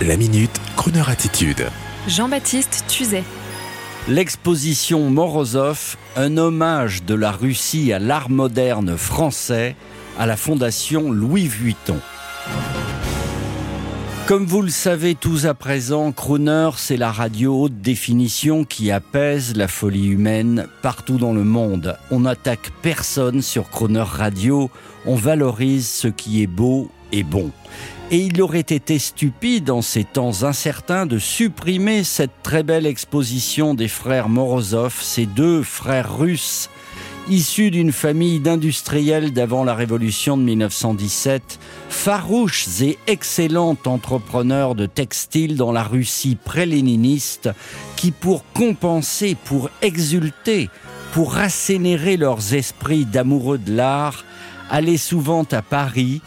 La minute, Kroneur attitude. Jean-Baptiste Tuzet. L'exposition Morozov, un hommage de la Russie à l'art moderne français, à la fondation Louis Vuitton. Comme vous le savez tous à présent, Crooner, c'est la radio haute définition qui apaise la folie humaine partout dans le monde. On n'attaque personne sur Crooner Radio, on valorise ce qui est beau et bon et il aurait été stupide en ces temps incertains de supprimer cette très belle exposition des frères Morozov, ces deux frères russes issus d'une famille d'industriels d'avant la révolution de 1917, farouches et excellents entrepreneurs de textiles dans la Russie pré-léniniste, qui pour compenser, pour exulter, pour rassénérer leurs esprits d'amoureux de l'art, allaient souvent à Paris,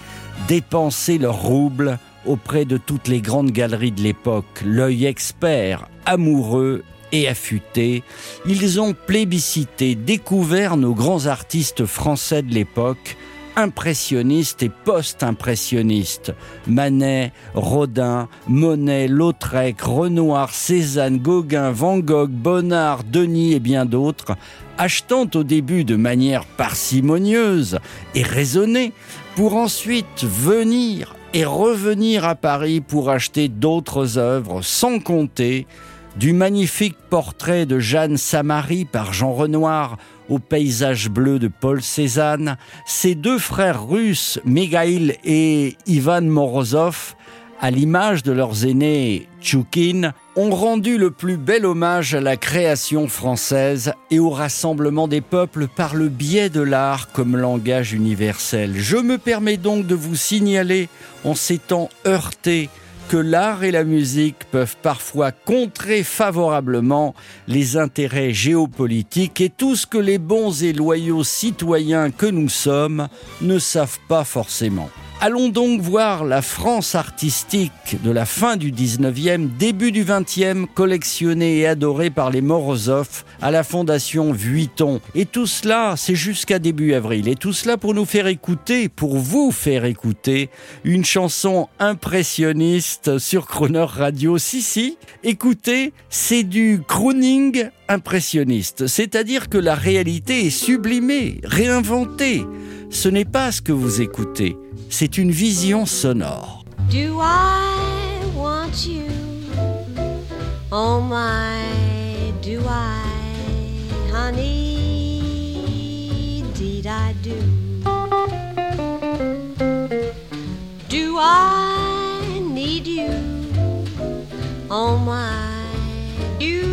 dépenser leurs roubles auprès de toutes les grandes galeries de l'époque, l'œil expert, amoureux et affûté, ils ont plébiscité, découvert nos grands artistes français de l'époque, impressionnistes et post-impressionnistes. Manet, Rodin, Monet, Lautrec, Renoir, Cézanne, Gauguin, Van Gogh, Bonnard, Denis et bien d'autres, achetant au début de manière parcimonieuse et raisonnée, pour ensuite venir et revenir à Paris pour acheter d'autres œuvres, sans compter du magnifique portrait de Jeanne Samary par Jean Renoir au paysage bleu de Paul Cézanne, ces deux frères russes, Mikhail et Ivan Morozov, à l'image de leurs aînés Tchoukine, ont rendu le plus bel hommage à la création française et au rassemblement des peuples par le biais de l'art comme langage universel. Je me permets donc de vous signaler, en temps heurtés, que l'art et la musique peuvent parfois contrer favorablement les intérêts géopolitiques et tout ce que les bons et loyaux citoyens que nous sommes ne savent pas forcément. Allons donc voir la France artistique de la fin du 19e, début du 20e, collectionnée et adorée par les Morozov à la Fondation Vuitton. Et tout cela, c'est jusqu'à début avril. Et tout cela pour nous faire écouter, pour vous faire écouter, une chanson impressionniste sur Croner Radio. Si, si, écoutez, c'est du crooning impressionniste. C'est-à-dire que la réalité est sublimée, réinventée. Ce n'est pas ce que vous écoutez c'est une vision sonore. Do I want you? Oh my, do I, honey? Did I do? Do I need you? Oh my, you.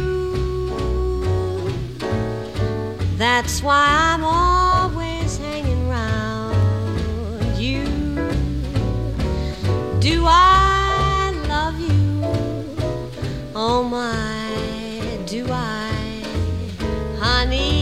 That's why I'm always honey?